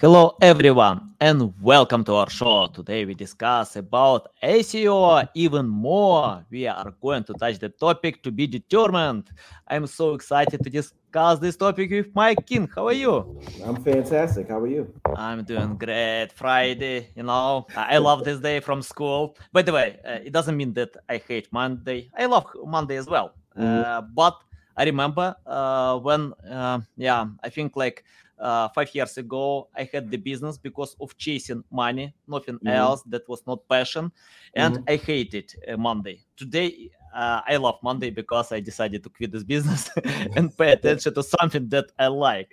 Hello everyone and welcome to our show. Today we discuss about SEO even more. We are going to touch the topic to be determined. I'm so excited to discuss this topic with Mike King. How are you? I'm fantastic. How are you? I'm doing great. Friday, you know, I love this day from school. By the way, uh, it doesn't mean that I hate Monday. I love Monday as well. Mhm. Uh, but I remember uh, when, uh, yeah, I think like uh, five years ago, I had the business because of chasing money, nothing Mhm. else. That was not passion, and Mhm. I hated uh, Monday. Today, uh, I love Monday because I decided to quit this business and pay attention to something that I like.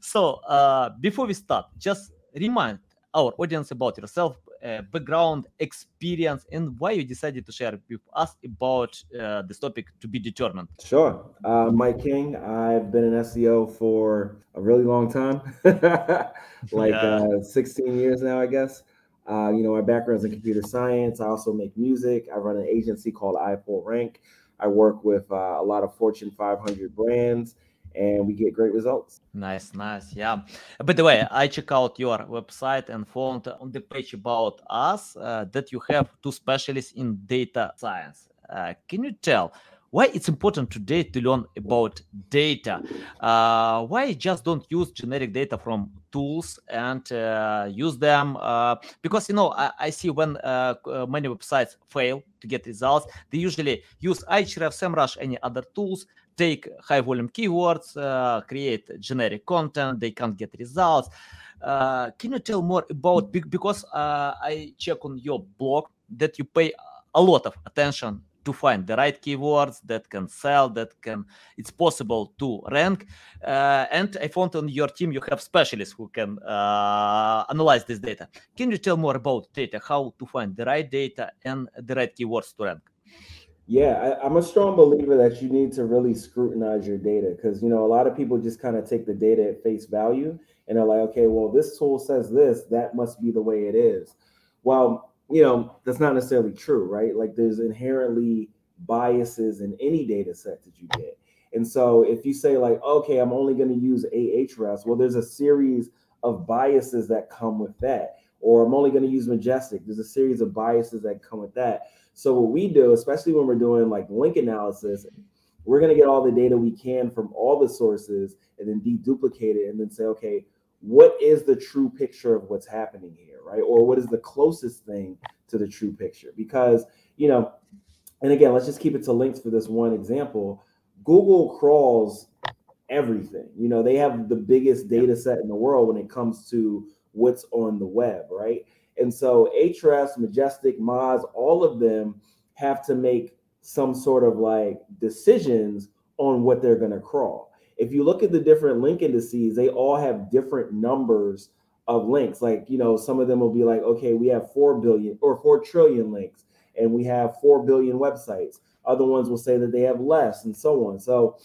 So, uh, before we start, just remind our audience about yourself, uh, background, experience, and why you decided to share with us about uh, this topic to be determined. Sure. Uh, Mike King. I've been an SEO for a really long time, like Yeah. uh, 16 years now, I guess. Uh, you know, my background's in computer science. I also make music. I run an agency called iPullRank. I work with uh, a lot of Fortune 500 brands, and we get great results. Nice, nice. Yeah. By the way, I check out your website and found on the page about us uh, that you have two specialists in data science. Uh, can you tell why it's important today to learn about data? Uh, why just don't use generic data from tools and uh, use them? Uh, because you know, I, I see when uh, uh, many websites fail to get results, they usually use Ahrefs, SEMrush, any other tools take high volume keywords, uh, create generic content, they can't get results. Uh, can you tell more about because uh, I check on your blog that you pay a lot of attention to find the right keywords that can sell, that can it's possible to rank. Uh, and I found on your team you have specialists who can uh, analyze this data. Can you tell more about data, how to find the right data and the right keywords to rank? Yeah, I, I'm a strong believer that you need to really scrutinize your data because you know a lot of people just kind of take the data at face value and they're like, okay, well, this tool says this, that must be the way it is. Well, you know, that's not necessarily true, right? Like there's inherently biases in any data set that you get. And so if you say like, okay, I'm only going to use Ahrefs, well, there's a series of biases that come with that. Or I'm only going to use Majestic. There's a series of biases that come with that. So what we do, especially when we're doing like link analysis, we're going to get all the data we can from all the sources and then deduplicate it and then say, okay, what is the true picture of what's happening here, right? Or what is the closest thing to the true picture? Because, you know, and again, let's just keep it to links for this one example. Google crawls everything. You know, they have the biggest data set in the world when it comes to what's on the web, right? And so Ahrefs, Majestic, Moz, all of them have to make some sort of like decisions on what they're going to crawl. If you look at the different link indices, they all have different numbers of links. Like, you know, some of them will be like, okay, we have 4 billion or 4 trillion links and we have 4 billion websites. Other ones will say that they have less and so on. So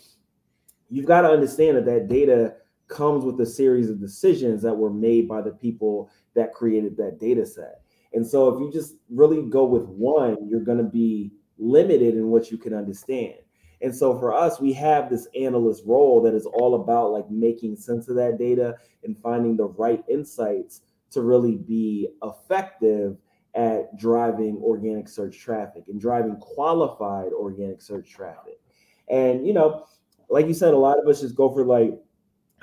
you've got to understand that that data comes with a series of decisions that were made by the people that created that data set. And so if you just really go with one, you're going to be limited in what you can understand. And so for us, we have this analyst role that is all about like making sense of that data and finding the right insights to really be effective at driving organic search traffic and driving qualified organic search traffic. And you know, like you said, a lot of us just go for like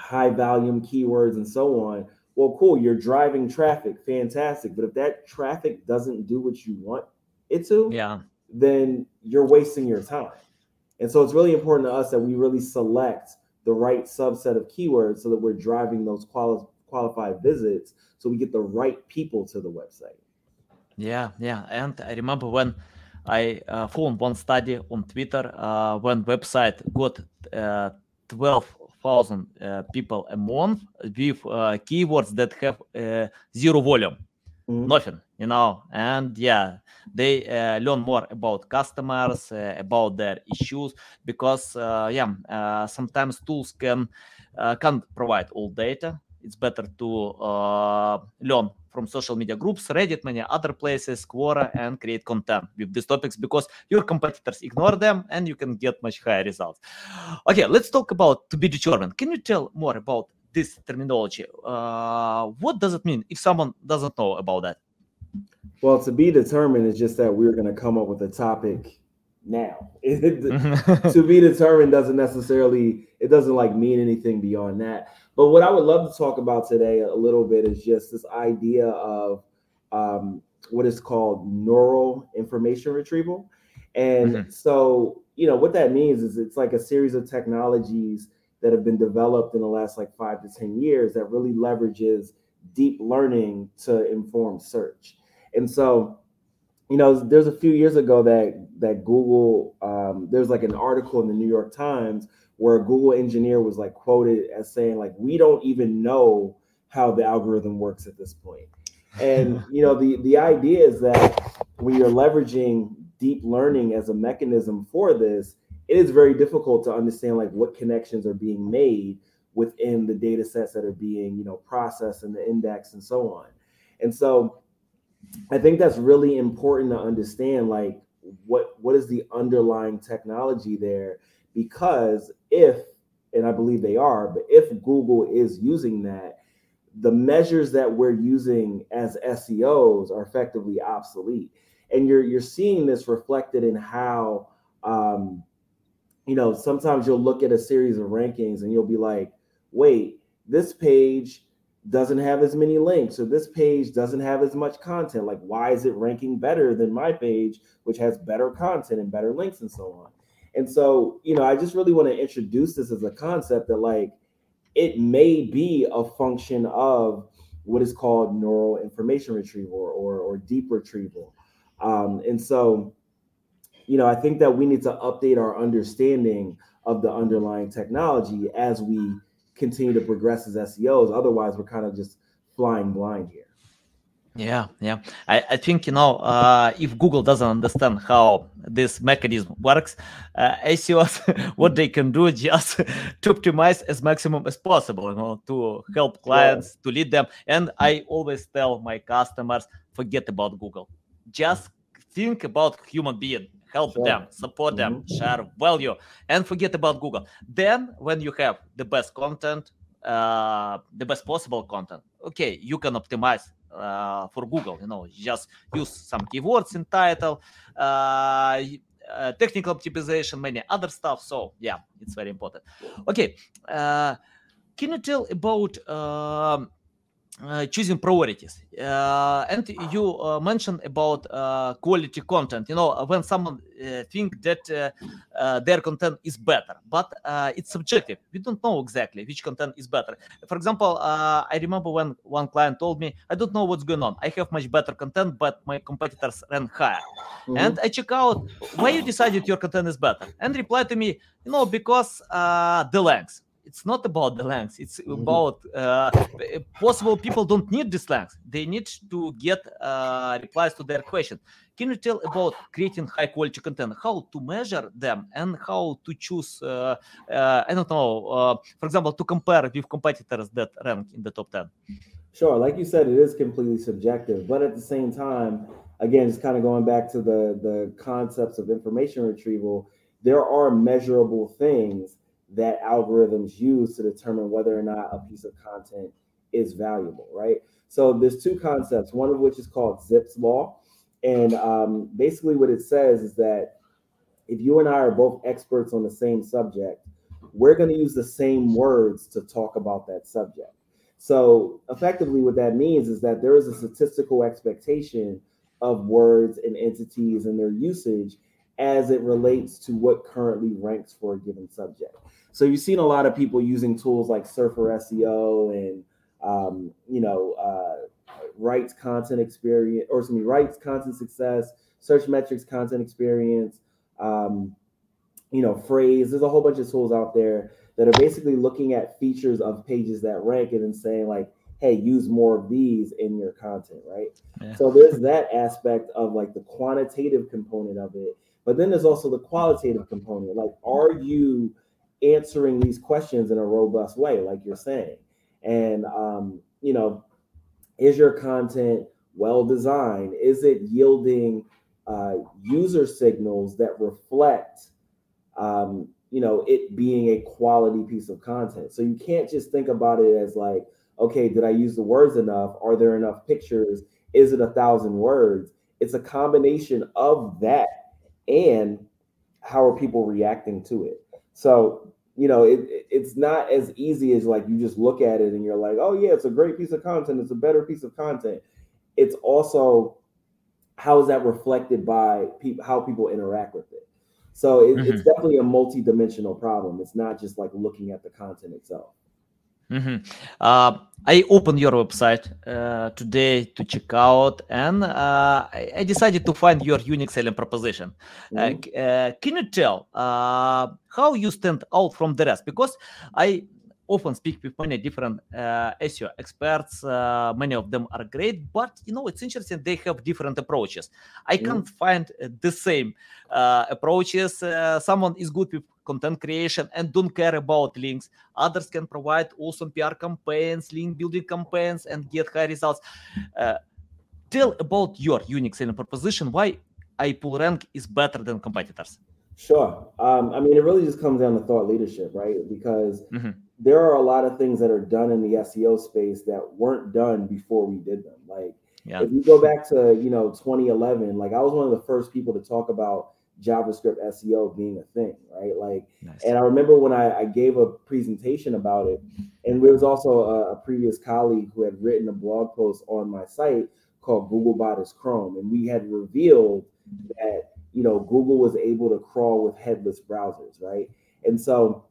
high volume keywords and so on. Well, cool, you're driving traffic, fantastic. But if that traffic doesn't do what you want it to, Yeah. then you're wasting your time. And so it's really important to us that we really select the right subset of keywords so that we're driving those quali- qualified visits so we get the right people to the website. Yeah, yeah, and I remember when I uh, found one study on Twitter uh, when website got uh, twelve thousand uh, people a month with uh, keywords that have uh, zero volume, Mhm. nothing, you know, and yeah, they uh, learn more about customers, uh, about their issues because uh, yeah, uh, sometimes tools can uh, can't provide all data. It's better to uh, learn from social media groups, Reddit, many other places, Quora, and create content with these topics because your competitors ignore them and you can get much higher results. Okay, let's talk about to be determined. Can you tell more about this terminology? Uh, what does it mean if someone doesn't know about that? Well, to be determined is just that we're going to come up with a topic now. to be determined doesn't necessarily it doesn't like mean anything beyond that. But what I would love to talk about today a little bit is just this idea of um, what is called neural information retrieval. And mm-hmm. so, you know, what that means is it's like a series of technologies that have been developed in the last like five to 10 years that really leverages deep learning to inform search. And so, you know, there's a few years ago that that Google, um, there's like an article in the New York Times where a Google engineer was like quoted as saying like, we don't even know how the algorithm works at this point. And you know, the the idea is that when you're leveraging deep learning as a mechanism for this, it is very difficult to understand like what connections are being made within the data sets that are being, you know, processed and the index and so on. And so I think that's really important to understand like what what is the underlying technology there because if and I believe they are, but if Google is using that, the measures that we're using as SEOs are effectively obsolete. And you're you're seeing this reflected in how um, you know sometimes you'll look at a series of rankings and you'll be like, wait, this page doesn't have as many links or this page doesn't have as much content like why is it ranking better than my page which has better content and better links and so on? And so you know i just really want to introduce this as a concept that like it may be a function of what is called neural information retrieval or, or, deep retrieval. Um, and so you know i think that we need to update our understanding of the underlying technology as we continue to progress as SEOs. Otherwise, we're kind of just flying blind here. Yeah, yeah. I, I think you know uh, if Google doesn't understand how this mechanism works, uh, SEOs what they can do just to optimize as maximum as possible, you know, to help clients yeah. to lead them. And I always tell my customers, forget about Google, just think about human being help sure. them, support them, mm-hmm. share value, and forget about Google. Then, when you have the best content, uh, the best possible content, okay, you can optimize uh, for Google. You know, just use some keywords in title, uh, uh, technical optimization, many other stuff. So yeah, it's very important. Okay, uh, can you tell about? Um, uh, choosing priorities. Uh, and you uh, mentioned about uh, quality content. You know when someone uh, think that uh, their content is better but it's subjective. We don't know exactly which content is better. For example i remember when one client told me i don't know what's going on. I have much better content but my competitors rank higher. Mm-hmm. and i check out why you decided your content is better and reply to me you know because the length it's not about the length it's mm-hmm. about uh, possible people don't need this length. They need to get uh, replies to their question. Can you tell about creating high quality content? How to measure them and how to choose uh, uh i don't know uh, for example to compare with competitors that rank in the top 10 sure like you said it is completely subjective but at the same time again it's kind of going back to the the concepts of information retrieval there are measurable things that algorithms use to determine whether or not a piece of content is valuable, right? So there's two concepts, one of which is called Zipf's law. And um, basically, what it says is that if you and I are both experts on the same subject, we're going to use the same words to talk about that subject. So, effectively, what that means is that there is a statistical expectation of words and entities and their usage as it relates to what currently ranks for a given subject. So you've seen a lot of people using tools like Surfer SEO and um, you know uh, Ryte's content experience, or me, Ryte's content success, Searchmetrics content experience, um, you know, Frase. There's a whole bunch of tools out there that are basically looking at features of pages that rank it and then saying like, hey, use more of these in your content, right? Yeah. So there's that aspect of like the quantitative component of it, but then there's also the qualitative component. Like, are you answering these questions in a robust way, like you're saying. And um, you know, is your content well designed? Is it yielding uh, user signals that reflect, um, you know, it being a quality piece of content? So you can't just think about it as like, okay, did I use the words enough? Are there enough pictures? Is it a thousand words? It's a combination of that and how are people reacting to it. So you know, it, it's not as easy as like you just look at it and you're like, oh yeah, it's a great piece of content. It's a better piece of content. It's also how is that reflected by people, how people interact with it. So it, mm-hmm. it's definitely a multi-dimensional problem. It's not just like looking at the content itself. Mm-hmm. Uh, I opened your website uh, today to check out, and uh, I, I, decided to find your unique selling proposition. Uh, mm-hmm. can you tell uh, how you stand out from the rest? Because I often speak with many different uh, SEO experts. Uh, many of them are great, but you know it's interesting. They have different approaches. I mm. can't find the same uh, approaches. Uh, someone is good with content creation and don't care about links. Others can provide awesome PR campaigns, link building campaigns, and get high results. Uh, tell about your unique selling proposition. Why iPullRank is better than competitors. Sure. Um, I mean, it really just comes down to thought leadership, right? Because mm-hmm. There are a lot of things that are done in the SEO space that weren't done before we did them. Like, yeah. if you go back to you know 2011, like I was one of the first people to talk about JavaScript SEO being a thing, right? Like, nice. and I remember when I, I, gave a presentation about it, and there was also a, a, previous colleague who had written a blog post on my site called Googlebot is Chrome, and we had revealed that you know Google was able to crawl with headless browsers, right? And so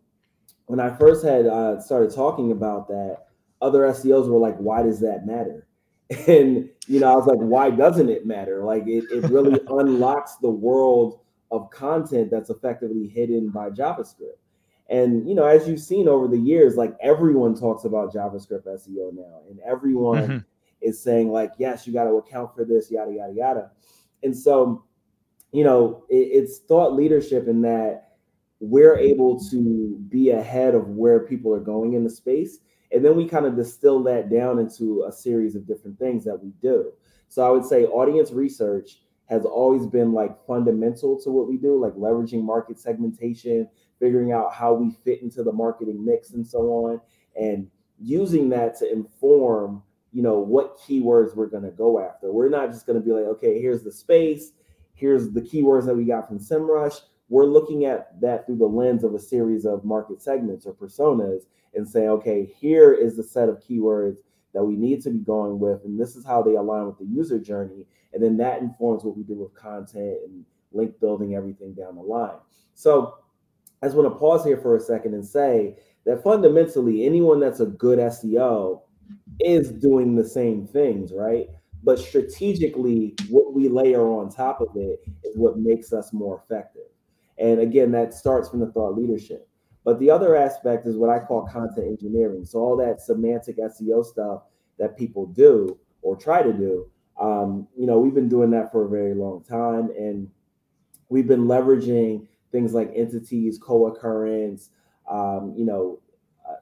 when I first had uh, started talking about that, other SEOs were like, "Why does that matter?" And you know, I was like, "Why doesn't it matter?" Like, it, it really unlocks the world of content that's effectively hidden by JavaScript. And you know, as you've seen over the years, like everyone talks about JavaScript SEO now, and everyone mm-hmm. is saying like, yes, you got to account for this, yada yada yada. And so, you know, it, it's thought leadership in that we're able to be ahead of where people are going in the space, and then we kind of distill that down into a series of different things that we do. So I would say audience research has always been like fundamental to what we do, like leveraging market segmentation, figuring out how we fit into the marketing mix and so on, and using that to inform, you know, what keywords we're going to go after. We're not just going to be like, okay, here's the space, here's the keywords that we got from SEMrush. We're looking at that through the lens of a series of market segments or personas and say, okay, here is the set of keywords that we need to be going with, and this is how they align with the user journey and then that informs what we do with content and link building, everything down the line. So I just want to pause here for a second and say that fundamentally, anyone that's a good SEO is doing the same things, right? But strategically, what we layer on top of it is what makes us more effective. And again, that starts from the thought leadership. But the other aspect is what I call content engineering. So all that semantic SEO stuff that people do or try to do, um, you know, we've been doing that for a very long time, and we've been leveraging things like entities, co-occurrence, um, you know, uh,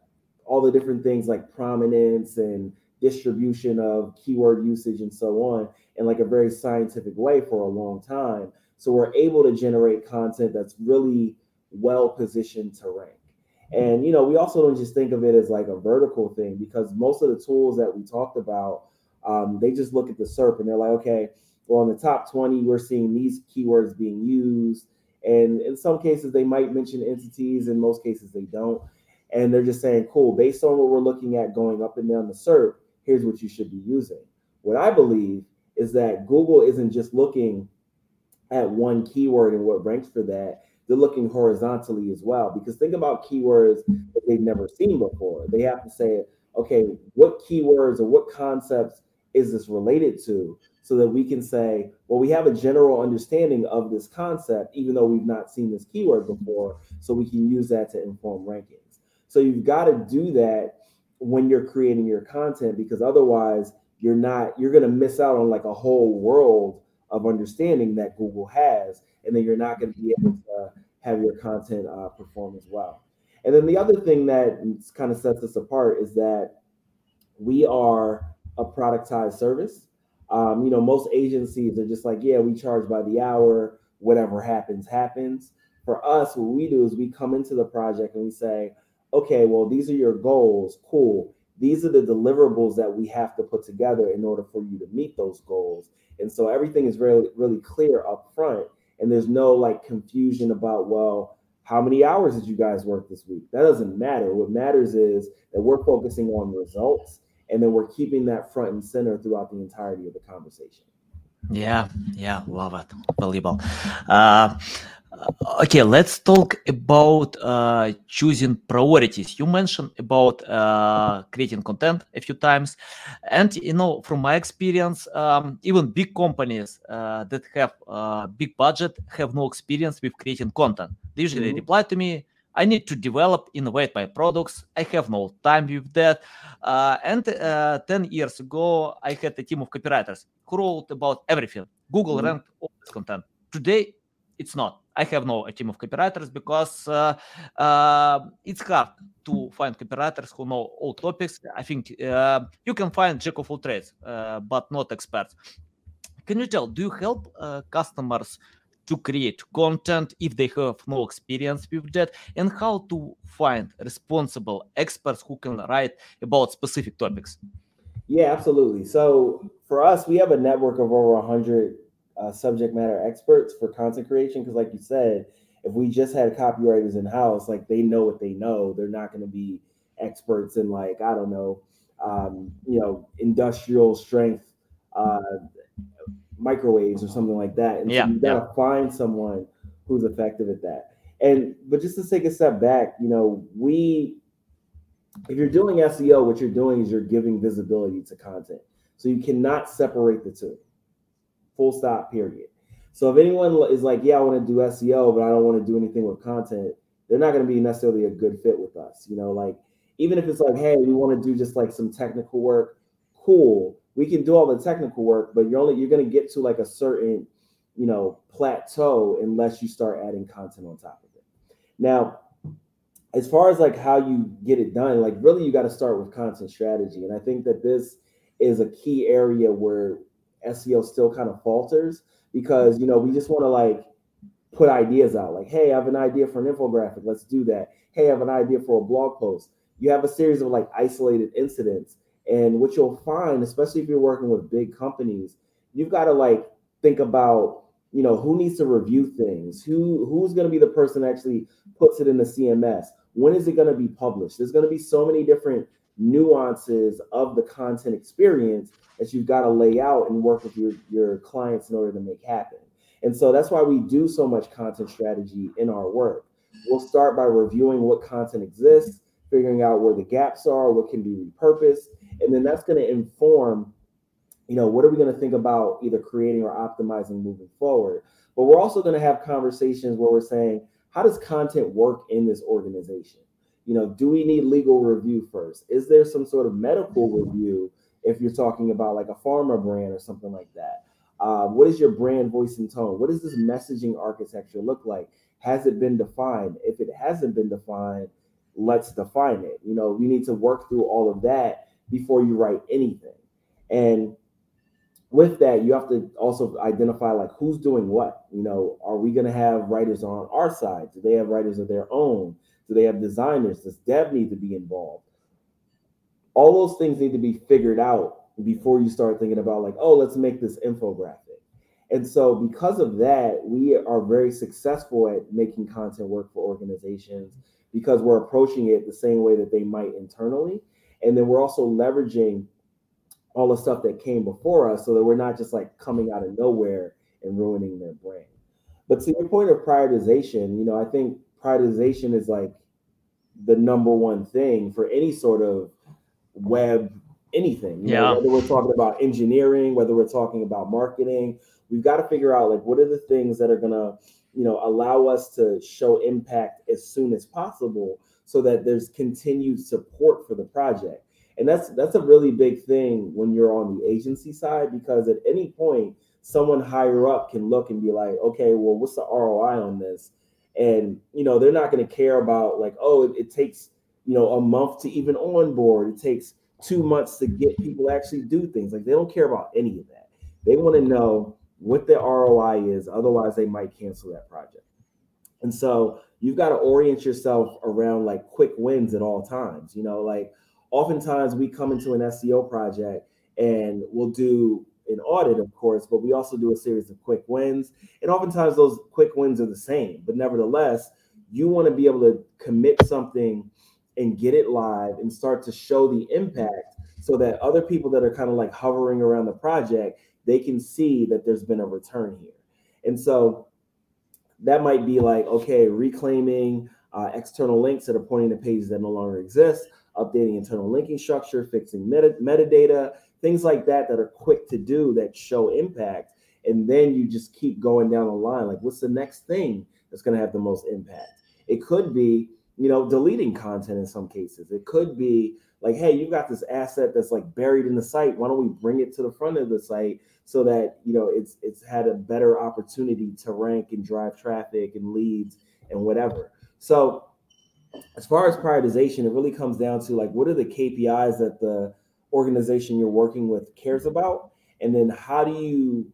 all the different things like prominence and distribution of keyword usage and so on in like a very scientific way for a long time. So we're able to generate content that's really well positioned to rank. And you know, we also don't just think of it as like a vertical thing because most of the tools that we talked about um, they just look at the SERP and they're like, okay, well, in the top 20, we're seeing these keywords being used. And in some cases, they might mention entities, in most cases, they don't. And they're just saying, cool, based on what we're looking at going up and down the SERP, here's what you should be using. What I believe is that Google isn't just looking at one keyword and what ranks for that, they're looking horizontally as well. Because think about keywords that they've never seen before. They have to say, okay, what keywords or what concepts is this related to so that we can say, well, we have a general understanding of this concept, even though we've not seen this keyword before, so we can use that to inform rankings. So you've got to do that when you're creating your content because otherwise you're not you're going to miss out on like a whole world of understanding that Google has, and then you're not going to be able to have your content uh, perform as well. And then the other thing that kind of sets us apart is that we are a productized service. Um, you know, most agencies are just like, yeah, we charge by the hour, whatever happens, happens. For us, what we do is we come into the project and we say, okay, well, these are your goals. Cool. These are the deliverables that we have to put together in order for you to meet those goals. And so everything is really, really clear up front. And there's no like confusion about, well, how many hours did you guys work this week? That doesn't matter. What matters is that we're focusing on results and then we're keeping that front and center throughout the entirety of the conversation. Yeah, yeah, love it. Unbelievable. Uh, okay, let's talk about uh, choosing priorities. You mentioned about uh, creating content a few times, and you know, from my experience, um, even big companies uh, that have uh, big budget have no experience with creating content. They usually mm-hmm. reply to me, I need to develop, innovate my products. I have no time with that. Uh, and uh, 10 years ago, I had a team of copywriters who wrote about everything. Google mm-hmm. ranked all this content. Today, it's not. I have no team of copywriters because uh, uh, it's hard to find copywriters who know all topics. I think uh, you can find jack of all trades, but not experts. Can you tell? Do you help customers to create content if they have no experience with that and how to find responsible experts who can write about specific topics yeah absolutely so for us we have a network of over 100 uh, subject matter experts for content creation because like you said if we just had copywriters in house like they know what they know they're not going to be experts in like i don't know um, you know industrial strength uh, microwaves or something like that. And yeah, so you gotta yeah. find someone who's effective at that. And but just to take a step back, you know, we if you're doing SEO, what you're doing is you're giving visibility to content. So you cannot separate the two. Full stop, period. So if anyone is like, yeah, I want to do SEO, but I don't want to do anything with content, they're not going to be necessarily a good fit with us. You know, like even if it's like, hey, we want to do just like some technical work, cool we can do all the technical work, but you're only you're going to get to like a certain, you know, plateau unless you start adding content on top of it. Now, as far as like how you get it done, like really you got to start with content strategy, and I think that this is a key area where SEO still kind of falters because you know we just want to like put ideas out like hey i have an idea for an infographic let's do that hey i have an idea for a blog post you have a series of like isolated incidents and what you'll find, especially if you're working with big companies, you've got to like think about, you know, who needs to review things, who who's going to be the person that actually puts it in the CMS, when is it going to be published? There's going to be so many different nuances of the content experience that you've got to lay out and work with your your clients in order to make happen. And so that's why we do so much content strategy in our work. We'll start by reviewing what content exists, figuring out where the gaps are, what can be repurposed, and then that's going to inform you know what are we going to think about either creating or optimizing moving forward but we're also going to have conversations where we're saying how does content work in this organization you know do we need legal review first is there some sort of medical review if you're talking about like a pharma brand or something like that uh, what is your brand voice and tone what does this messaging architecture look like has it been defined if it hasn't been defined let's define it you know we need to work through all of that before you write anything. And with that, you have to also identify like who's doing what. You know, are we going to have writers on our side? Do they have writers of their own? Do they have designers? Does dev need to be involved? All those things need to be figured out before you start thinking about like, oh, let's make this infographic. And so, because of that, we are very successful at making content work for organizations because we're approaching it the same way that they might internally. And then we're also leveraging all the stuff that came before us so that we're not just like coming out of nowhere and ruining their brand. But to your point of prioritization, you know, I think prioritization is like the number one thing for any sort of web anything. yeah. Know, whether we're talking about engineering, whether we're talking about marketing, we've got to figure out like what are the things that are gonna, you know, allow us to show impact as soon as possible so that there's continued support for the project. And that's that's a really big thing when you're on the agency side because at any point someone higher up can look and be like, okay, well, what's the ROI on this? And you know, they're not going to care about like, oh, it, it takes you know a month to even onboard. It takes two months to get people actually do things. Like they don't care about any of that. They want to know what the ROI is. Otherwise, they might cancel that project. And so you've got to orient yourself around like quick wins at all times. You know, like oftentimes we come into an SEO project and we'll do an audit, of course, but we also do a series of quick wins. And oftentimes those quick wins are the same. But nevertheless, you want to be able to commit something and get it live and start to show the impact so that other people that are kind of like hovering around the project they can see that there's been a return here and so that might be like okay reclaiming uh, external links that are pointing to pages that no longer exist updating internal linking structure fixing meta- metadata things like that that are quick to do that show impact and then you just keep going down the line like what's the next thing that's going to have the most impact it could be you know, deleting content in some cases. It could be like, hey, you got this asset that's like buried in the site. Why don't we bring it to the front of the site so that you know it's it's had a better opportunity to rank and drive traffic and leads and whatever. So as far as prioritization, it really comes down to like what are the KPIs that the organization you're working with cares about, and then how do you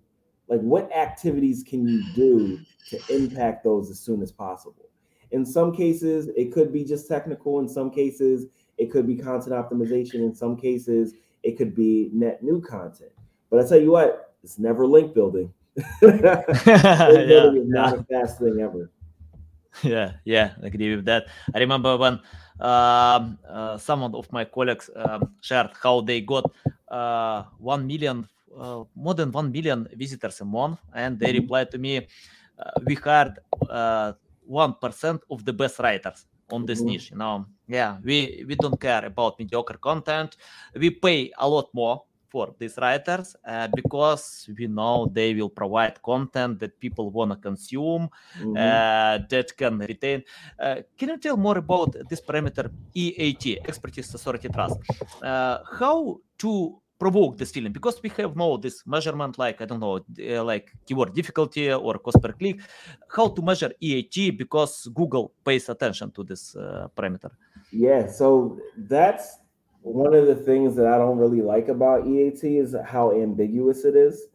like what activities can you do to impact those as soon as possible in some cases, it could be just technical. In some cases, it could be content optimization. In some cases, it could be net new content. But I tell you what, it's never link building. link yeah, building is not a fast thing ever. yeah, yeah, I agree with that. I remember when um, uh, someone of my colleagues um, shared how they got uh, one million, uh, more than one million visitors a month, and they replied to me, uh, "We hired uh, one percent of the best writers on this mm-hmm. niche. You know, yeah, we we don't care about mediocre content. We pay a lot more for these writers uh, because we know they will provide content that people want to consume mm-hmm. uh, that can retain. Uh, can you tell more about this parameter eat expertise authority trust? Uh, how to provoke this feeling because we have no this measurement like i don't know uh, like keyword difficulty or cost per click. How to measure eat because google pays attention to this uh, parameter. Yeah so that's one of the things that i don't really like about eat is how ambiguous it is.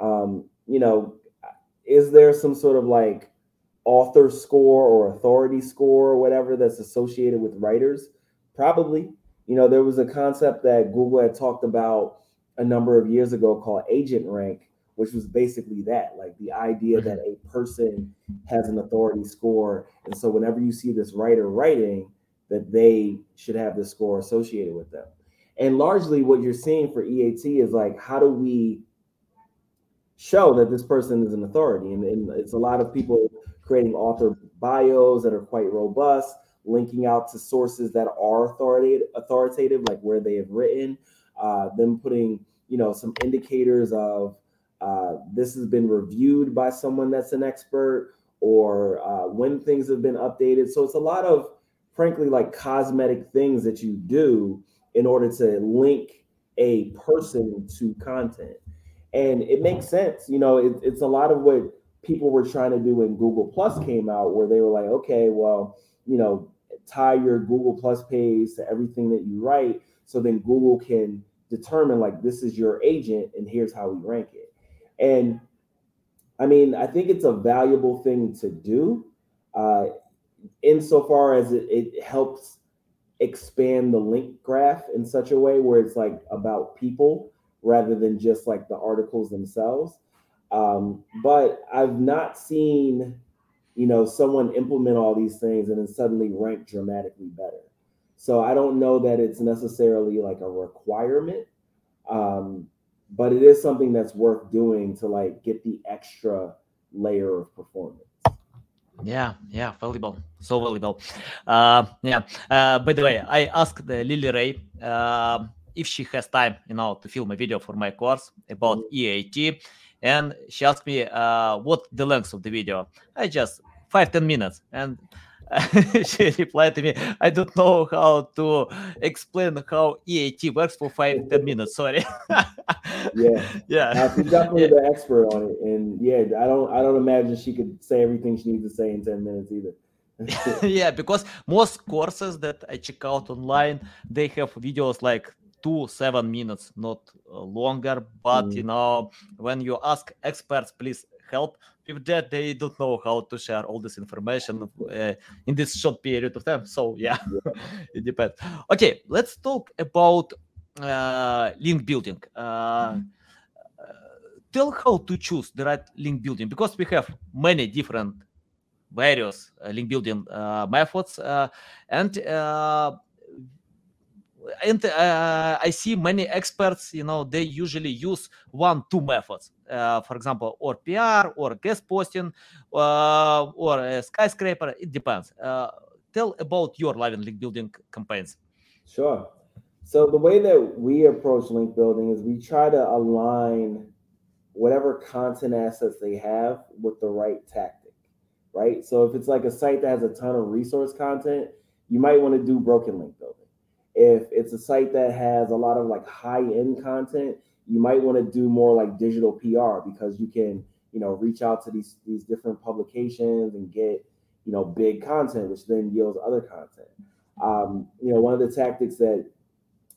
Um, you know is there some sort of like author score or authority score or whatever that's associated with writers? Probably. You know, there was a concept that Google had talked about a number of years ago called agent rank, which was basically that like the idea that a person has an authority score. And so whenever you see this writer writing, that they should have the score associated with them. And largely what you're seeing for EAT is like, how do we show that this person is an authority? And, and it's a lot of people creating author bios that are quite robust linking out to sources that are authoritative, authoritative like where they have written, uh, them putting, you know, some indicators of uh, this has been reviewed by someone that's an expert or uh, when things have been updated. So it's a lot of, frankly, like cosmetic things that you do in order to link a person to content. And it makes sense. You know, it, it's a lot of what people were trying to do when Google Plus came out, where they were like, okay, well, you know, tie your Google Plus page to everything that you write. So then Google can determine like this is your agent and here's how we rank it. And I mean, I think it's a valuable thing to do, uh, insofar as it, it helps expand the link graph in such a way where it's like about people rather than just like the articles themselves. Um, but I've not seen you know, someone implement all these things and then suddenly rank dramatically better. So I don't know that it's necessarily like a requirement, um, but it is something that's worth doing to like get the extra layer of performance. Yeah, yeah, valuable, so valuable. Uh, yeah. Uh, by the way, I asked uh, Lily Ray uh, if she has time, you know, to film a video for my course about mm-hmm. EAT and she asked me uh, what the length of the video. I just five ten minutes, and she replied to me, "I don't know how to explain how EAT works for five ten minutes. Sorry." yeah, yeah. she's definitely yeah. the expert on it, and yeah, I don't, I don't imagine she could say everything she needs to say in ten minutes either. yeah, because most courses that I check out online, they have videos like two seven minutes, not uh, longer. But mm. you know, when you ask experts, please help with that. They don't know how to share all this information uh, in this short period of time. So yeah, it depends. Okay, let's talk about uh, link building. Uh, tell how to choose the right link building because we have many different various uh, link building uh, methods uh, and and uh, I see many experts, you know, they usually use one, two methods. Uh, for example, or PR, or guest posting, uh, or a skyscraper. It depends. tell about your live and link building campaigns. Sure. So the way that we approach link building is we try to align whatever content assets they have with the right tactic, right? So if it's like a site that has a ton of resource content, you might want to do broken link building. If it's a site that has a lot of like high end content, you might want to do more like digital PR because you can, you know, reach out to these these different publications and get, you know, big content, which then yields other content. Um, you know, one of the tactics that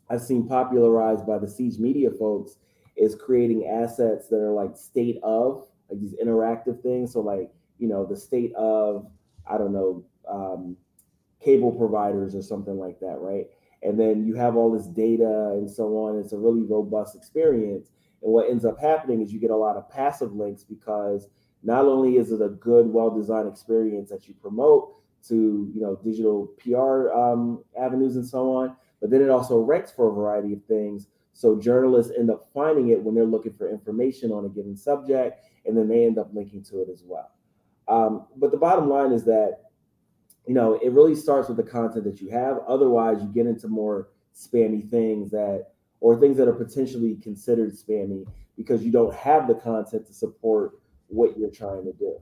I've seen popularized by the Siege Media folks is creating assets that are like state of, like these interactive things. So like, you know, the state of, I don't know, um, cable providers or something like that, right? And then you have all this data and so on. It's a really robust experience. And what ends up happening is you get a lot of passive links because not only is it a good, well-designed experience that you promote to, you know, digital PR um, avenues and so on, but then it also ranks for a variety of things so journalists end up finding it when they're looking for information on a given subject, and then they end up linking to it as well. Um, but the bottom line is that, you know, it really starts with the content that you have. Otherwise, you get into more spammy things that, or things that are potentially considered spammy because you don't have the content to support what you're trying to do.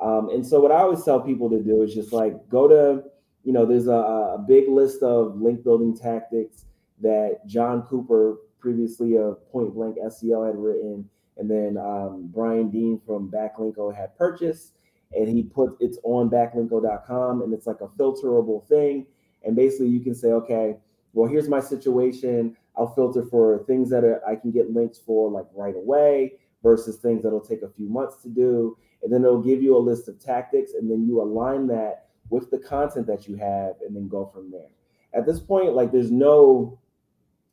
Um, and so, what I always tell people to do is just like go to, you know, there's a, a big list of link building tactics that Jon Cooper previously of Point Blank SEO had written, and then um, Brian Dean from Backlinko had purchased, and he put it's on backlinko.com, and it's like a filterable thing. And basically, you can say, okay, well, here's my situation. I'll filter for things that are, I can get links for like right away versus things that'll take a few months to do. And then it'll give you a list of tactics, and then you align that with the content that you have, and then go from there. At this point, like there's no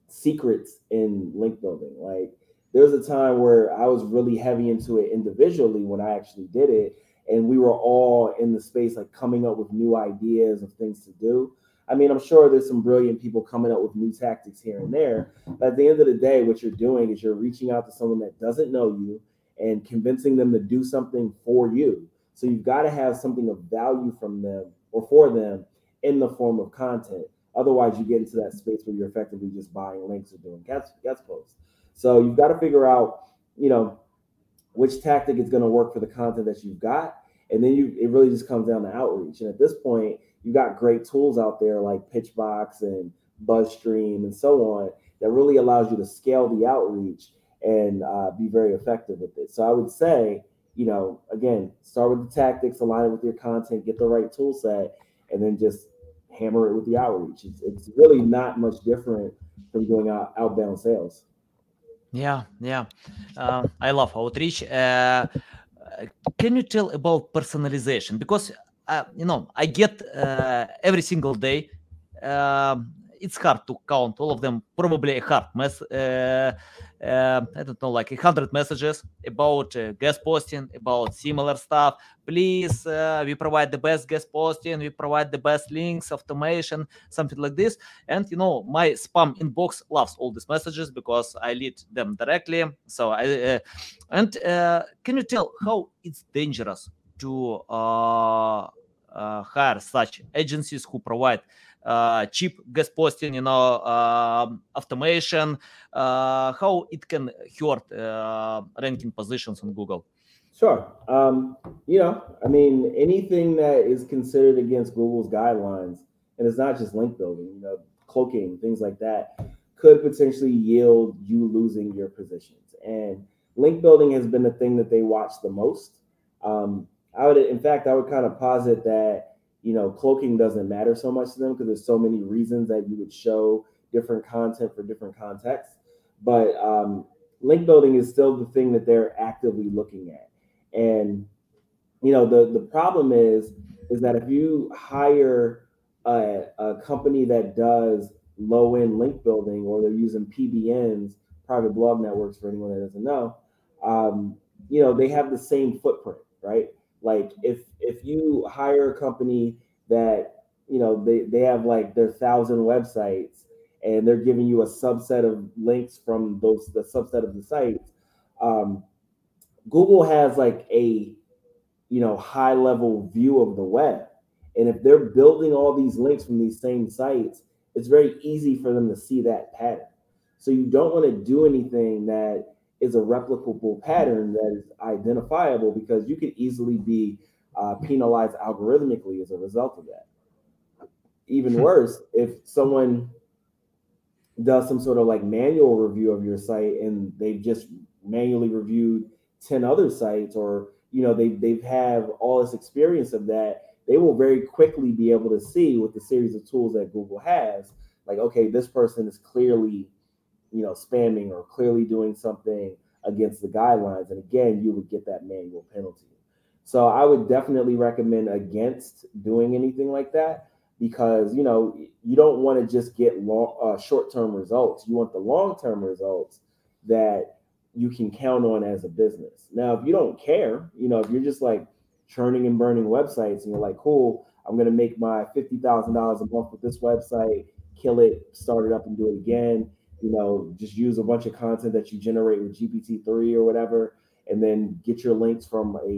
secrets in link building. Like there was a time where I was really heavy into it individually when I actually did it. And we were all in the space, like coming up with new ideas of things to do. I mean, I'm sure there's some brilliant people coming up with new tactics here and there. But at the end of the day, what you're doing is you're reaching out to someone that doesn't know you and convincing them to do something for you. So you've got to have something of value from them or for them in the form of content. Otherwise, you get into that space where you're effectively just buying links or doing guest, guest posts. So you've got to figure out, you know, which tactic is going to work for the content that you've got. And then you it really just comes down to outreach. And at this point, you got great tools out there like Pitchbox and BuzzStream and so on that really allows you to scale the outreach and uh, be very effective with it. So I would say, you know, again, start with the tactics, align it with your content, get the right tool set, and then just hammer it with the outreach. It's, it's really not much different from doing out, outbound sales. Yeah, yeah. Uh, I love outreach. Uh, can you tell about personalization? Because, uh, you know, I get uh, every single day um, it's hard to count all of them. Probably a hard mess. Uh, uh, I don't know, like a hundred messages about uh, guest posting, about similar stuff. Please, uh, we provide the best guest posting. We provide the best links, automation, something like this. And you know, my spam inbox loves all these messages because I lead them directly. So I uh, and uh, can you tell how it's dangerous to hire such agencies who provide uh, cheap guest posting, you know, automation, uh, how it can hurt uh, ranking positions on Google? Sure. Um, you know, I mean, anything that is considered against Google's guidelines, and it's not just link building, you know, cloaking, things like that, could potentially yield you losing your positions. And link building has been the thing that they watch the most. Um, I would, in fact, I would kind of posit that you know, cloaking doesn't matter so much to them because there's so many reasons that you would show different content for different contexts. But um, link building is still the thing that they're actively looking at. And you know, the the problem is is that if you hire a, a company that does low end link building or they're using PBNs, private blog networks, for anyone that doesn't know, um, you know, they have the same footprint, right? Like if if you hire a company that you know they they have like their thousand websites and they're giving you a subset of links from those the subset of the sites. Um, Google has like a you know high level view of the web, and if they're building all these links from these same sites, it's very easy for them to see that pattern. So you don't want to do anything that is a replicable pattern that is identifiable because you could easily be uh, penalized algorithmically as a result of that. Even hmm. worse, if someone does some sort of like manual review of your site and they've just manually reviewed 10 other sites or you know they they've have all this experience of that they will very quickly be able to see with the series of tools that google has like okay this person is clearly you know spamming or clearly doing something against the guidelines and again you would get that manual penalty. So i would definitely recommend against doing anything like that because you know you don't want to just get long uh, short-term results. You want the long-term results that you can count on as a business. Now if you don't care you know if you're just like churning and burning websites and you're like cool i'm going to make my $50000 a month with this website kill it start it up and do it again you know just use a bunch of content that you generate with gpt-3 or whatever and then get your links from a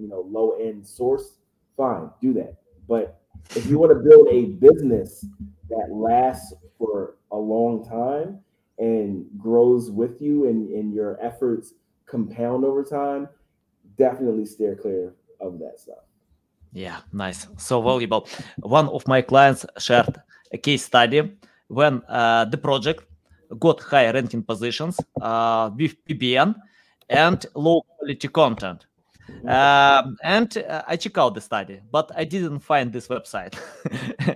you know low end source fine do that but if you want to build a business that lasts for a long time and grows with you and, and your efforts compound over time, definitely steer clear of that stuff. Yeah, nice. So valuable. One of my clients shared a case study when uh, the project got high ranking positions uh, with PBN and low quality content. Um, and uh, I check out the study, but I didn't find this website.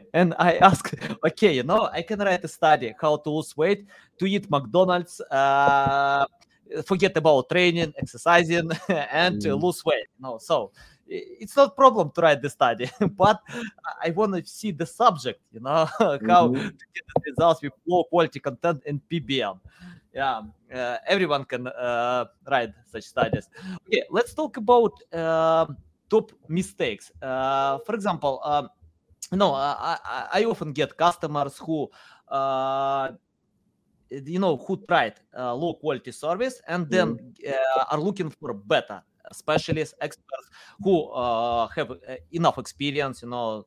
and I asked, okay, you know, I can write a study how to lose weight, to eat McDonald's, uh, forget about training, exercising, and mm. lose weight. No, so it's not problem to write the study, but I want to see the subject, you know, how mm-hmm. to get the results with low quality content in PBN yeah uh, everyone can uh, write such studies okay let's talk about uh, top mistakes uh, for example um, no I, I, often get customers who uh, you know who tried uh, low quality service and then mm. are looking for better specialists experts who have enough experience you know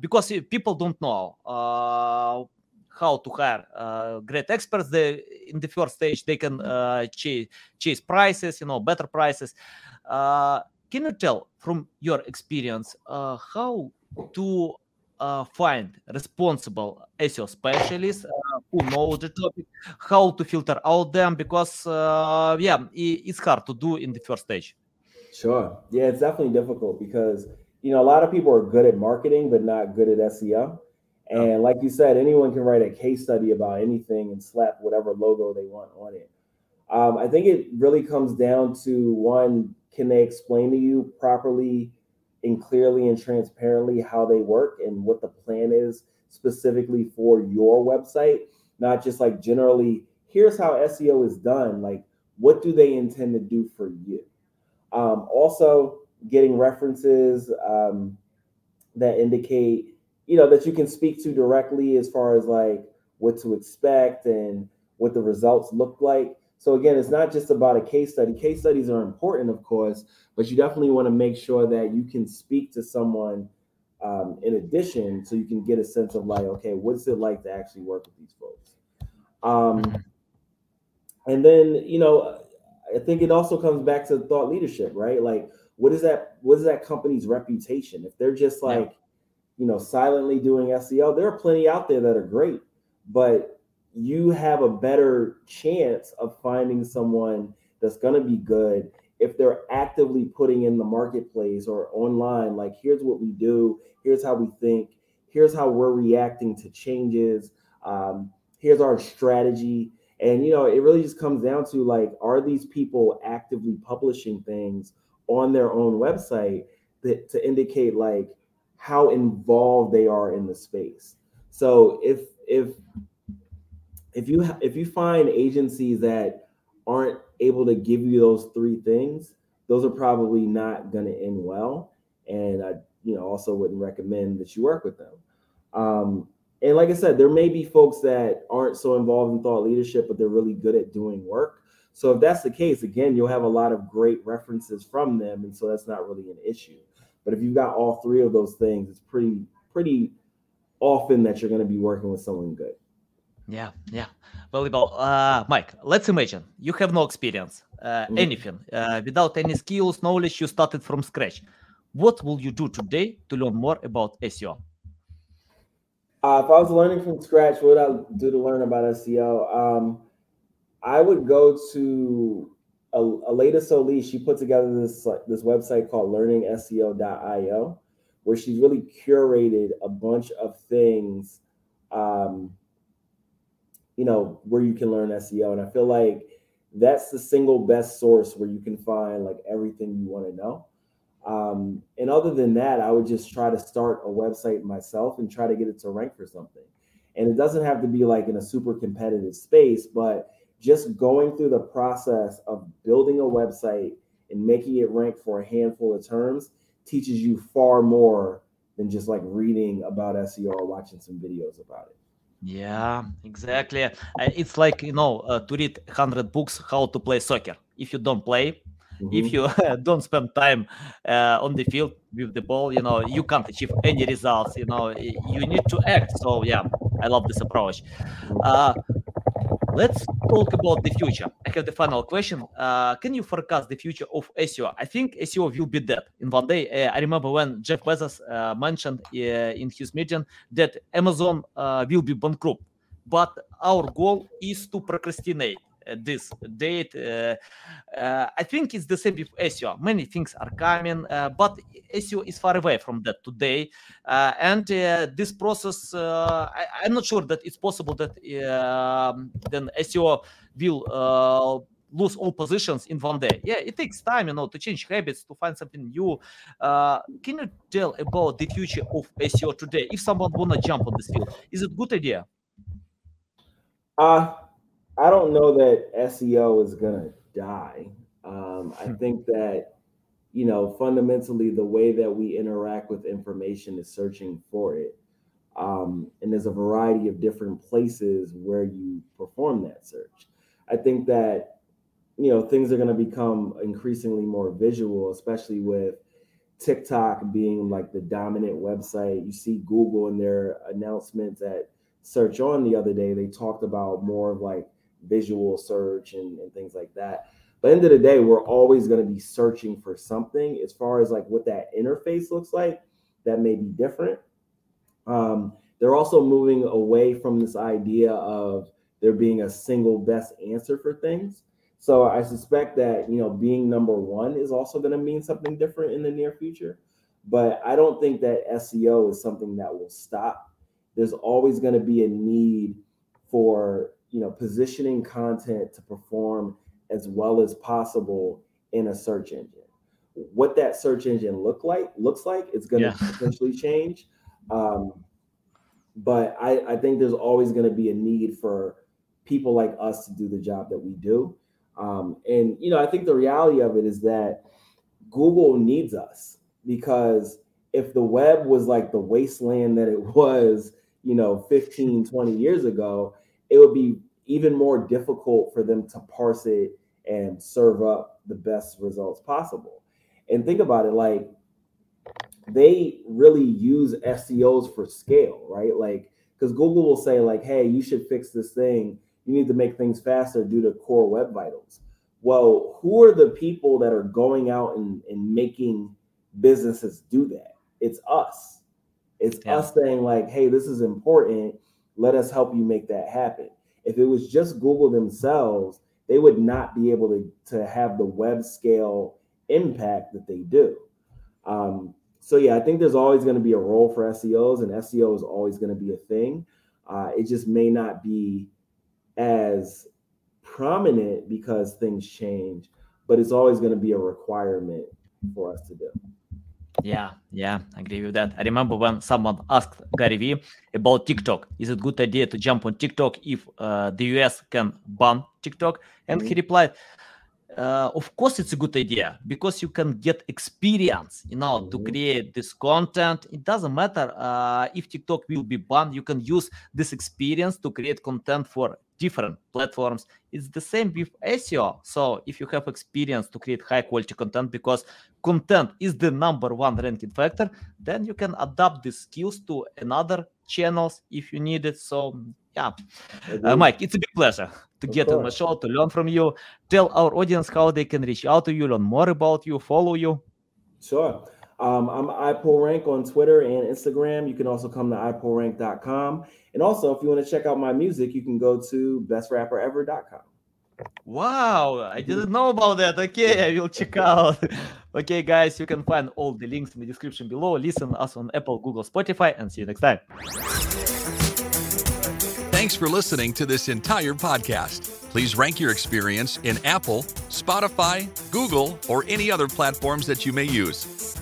because people don't know how to hire uh, great experts. They in the first stage they can uh, chase, chase prices you know better prices. Uh, can you tell from your experience uh, how to uh, find responsible SEO specialists uh, who know the topic, how to filter out them because yeah, it's hard to do in the first stage. Sure. Yeah, it's definitely difficult because you know a lot of people are good at marketing but not good at SEO. And like you said, anyone can write a case study about anything and slap whatever logo they want on it. Um, I think it really comes down to one, can they explain to you properly and clearly and transparently how they work and what the plan is specifically for your website? Not just like generally, here's how SEO is done. Like, what do they intend to do for you? Um, also, getting references um, that indicate you know that you can speak to directly as far as like what to expect and what the results look like so again it's not just about a case study. Case studies are important of course but you definitely want to make sure that you can speak to someone um, in addition so you can get a sense of like okay what's it like to actually work with these folks? Um, and then you know i think it also comes back to thought leadership right? Like what is that what is that company's reputation? If they're just like yeah you know, silently doing SEO. There are plenty out there that are great, but you have a better chance of finding someone that's going to be good if they're actively putting in the marketplace or online like here's what we do here's how we think here's how we're reacting to changes Um, here's our strategy. And you know, it really just comes down to like, are these people actively publishing things on their own website that to indicate like how involved they are in the space? So if if if you if you find agencies that aren't able to give you those three things, those are probably not going to end well. And I, you know, also wouldn't recommend that you work with them. Um, and like I said, there may be folks that aren't so involved in thought leadership, but they're really good at doing work. So if that's the case, again, you'll have a lot of great references from them, and so that's not really an issue. But if you've got all three of those things, it's pretty pretty often that you're going to be working with someone good. Yeah, yeah. Valuable. Uh, Mike, let's imagine you have no experience, uh, mm-hmm. anything, uh, without any skills, knowledge, you started from scratch. What will you do today to learn more about SEO? Uh, if I was learning from scratch, what would I do to learn about SEO? Um, I would go to Aleyda Solis. She put together this this website called LearningSEO.io, where she's really curated a bunch of things, um, you know, where you can learn SEO. And I feel like that's the single best source where you can find like everything you want to know. Um, and other than that, I would just try to start a website myself and try to get it to rank for something. And it doesn't have to be like in a super competitive space, but just going through the process of building a website and making it rank for a handful of terms teaches you far more than just like reading about SEO or watching some videos about it. Yeah, exactly. It's like you know uh, to read hundred books how to play soccer. If you don't play, Mm-hmm. If you don't spend time uh, on the field with the ball, you know, you can't achieve any results. You know, you need to act. So yeah, I love this approach. Uh, let's talk about the future. I have the final question. Uh, can you forecast the future of SEO? I think SEO will be dead in one day. Uh, I remember when Jeff Bezos uh, mentioned uh, in his meeting that Amazon uh, will be bankrupt, but our goal is to procrastinate this date. Uh, uh, I think it's the same with SEO. Many things are coming, uh, but SEO is far away from that today. and this process, I, am not sure that it's possible that um, then SEO will lose all positions in one day. Yeah, it takes time, you know, to change habits, to find something new. Uh, can you tell about the future of SEO today? If someone wanna jump on this field, is it good idea? Uh I don't know that SEO is gonna die. Um, I hmm. think that you know fundamentally the way that we interact with information is searching for it, um, and there's a variety of different places where you perform that search. I think that you know things are going to become increasingly more visual, especially with TikTok being like the dominant website. You see Google in their announcements at Search On the other day, they talked about more of like visual search and, and things like that. But end of the day, we're always going to be searching for something. As far as like what that interface looks like, that may be different. Um, they're also moving away from this idea of there being a single best answer for things. So I suspect that you know being number one is also going to mean something different in the near future. But I don't think that SEO is something that will stop. There's always going to be a need for you know positioning content to perform as well as possible in a search engine what that search engine look like looks like it's going to yeah. potentially change um, but I, I think there's always going to be a need for people like us to do the job that we do um, and you know i think the reality of it is that google needs us because if the web was like the wasteland that it was you know 15 20 years ago it would be even more difficult for them to parse it and serve up the best results possible. And think about it like they really use SEOs for scale, right? Like, because Google will say, like, hey, you should fix this thing. You need to make things faster due to core web vitals. Well, who are the people that are going out and, and making businesses do that? It's us. It's yeah. us saying, like, hey, this is important let us help you make that happen. If it was just Google themselves, they would not be able to, to have the web scale impact that they do. Um, so yeah, I think there's always going to be a role for SEOs, and SEO is always going to be a thing. Uh, it just may not be as prominent because things change, but it's always going to be a requirement for us to do. Yeah, yeah, I agree with that. I remember when someone asked Gary Vee about TikTok. Is it a good idea to jump on TikTok if uh, the US can ban TikTok? And mm-hmm. he replied, uh, of course it's a good idea because you can get experience you know mm-hmm. to create this content it doesn't matter uh, if tiktok will be banned you can use this experience to create content for different platforms it's the same with seo so if you have experience to create high quality content because content is the number one ranking factor then you can adapt these skills to another channels if you need it so yeah uh, mike it's a big pleasure to of get course. on my show, to learn from you. Tell our audience how they can reach out to you, learn more about you, follow you. Sure. Um, I'm iPullRank on Twitter and Instagram. You can also come to iPullRank.com. And also, if you want to check out my music, you can go to bestrapperever.com. Wow, I didn't know about that. Okay, I will check out. okay, guys, you can find all the links in the description below. Listen us on Apple, Google, Spotify, and see you next time. Thanks for listening to this entire podcast. Please rank your experience in Apple, Spotify, Google, or any other platforms that you may use.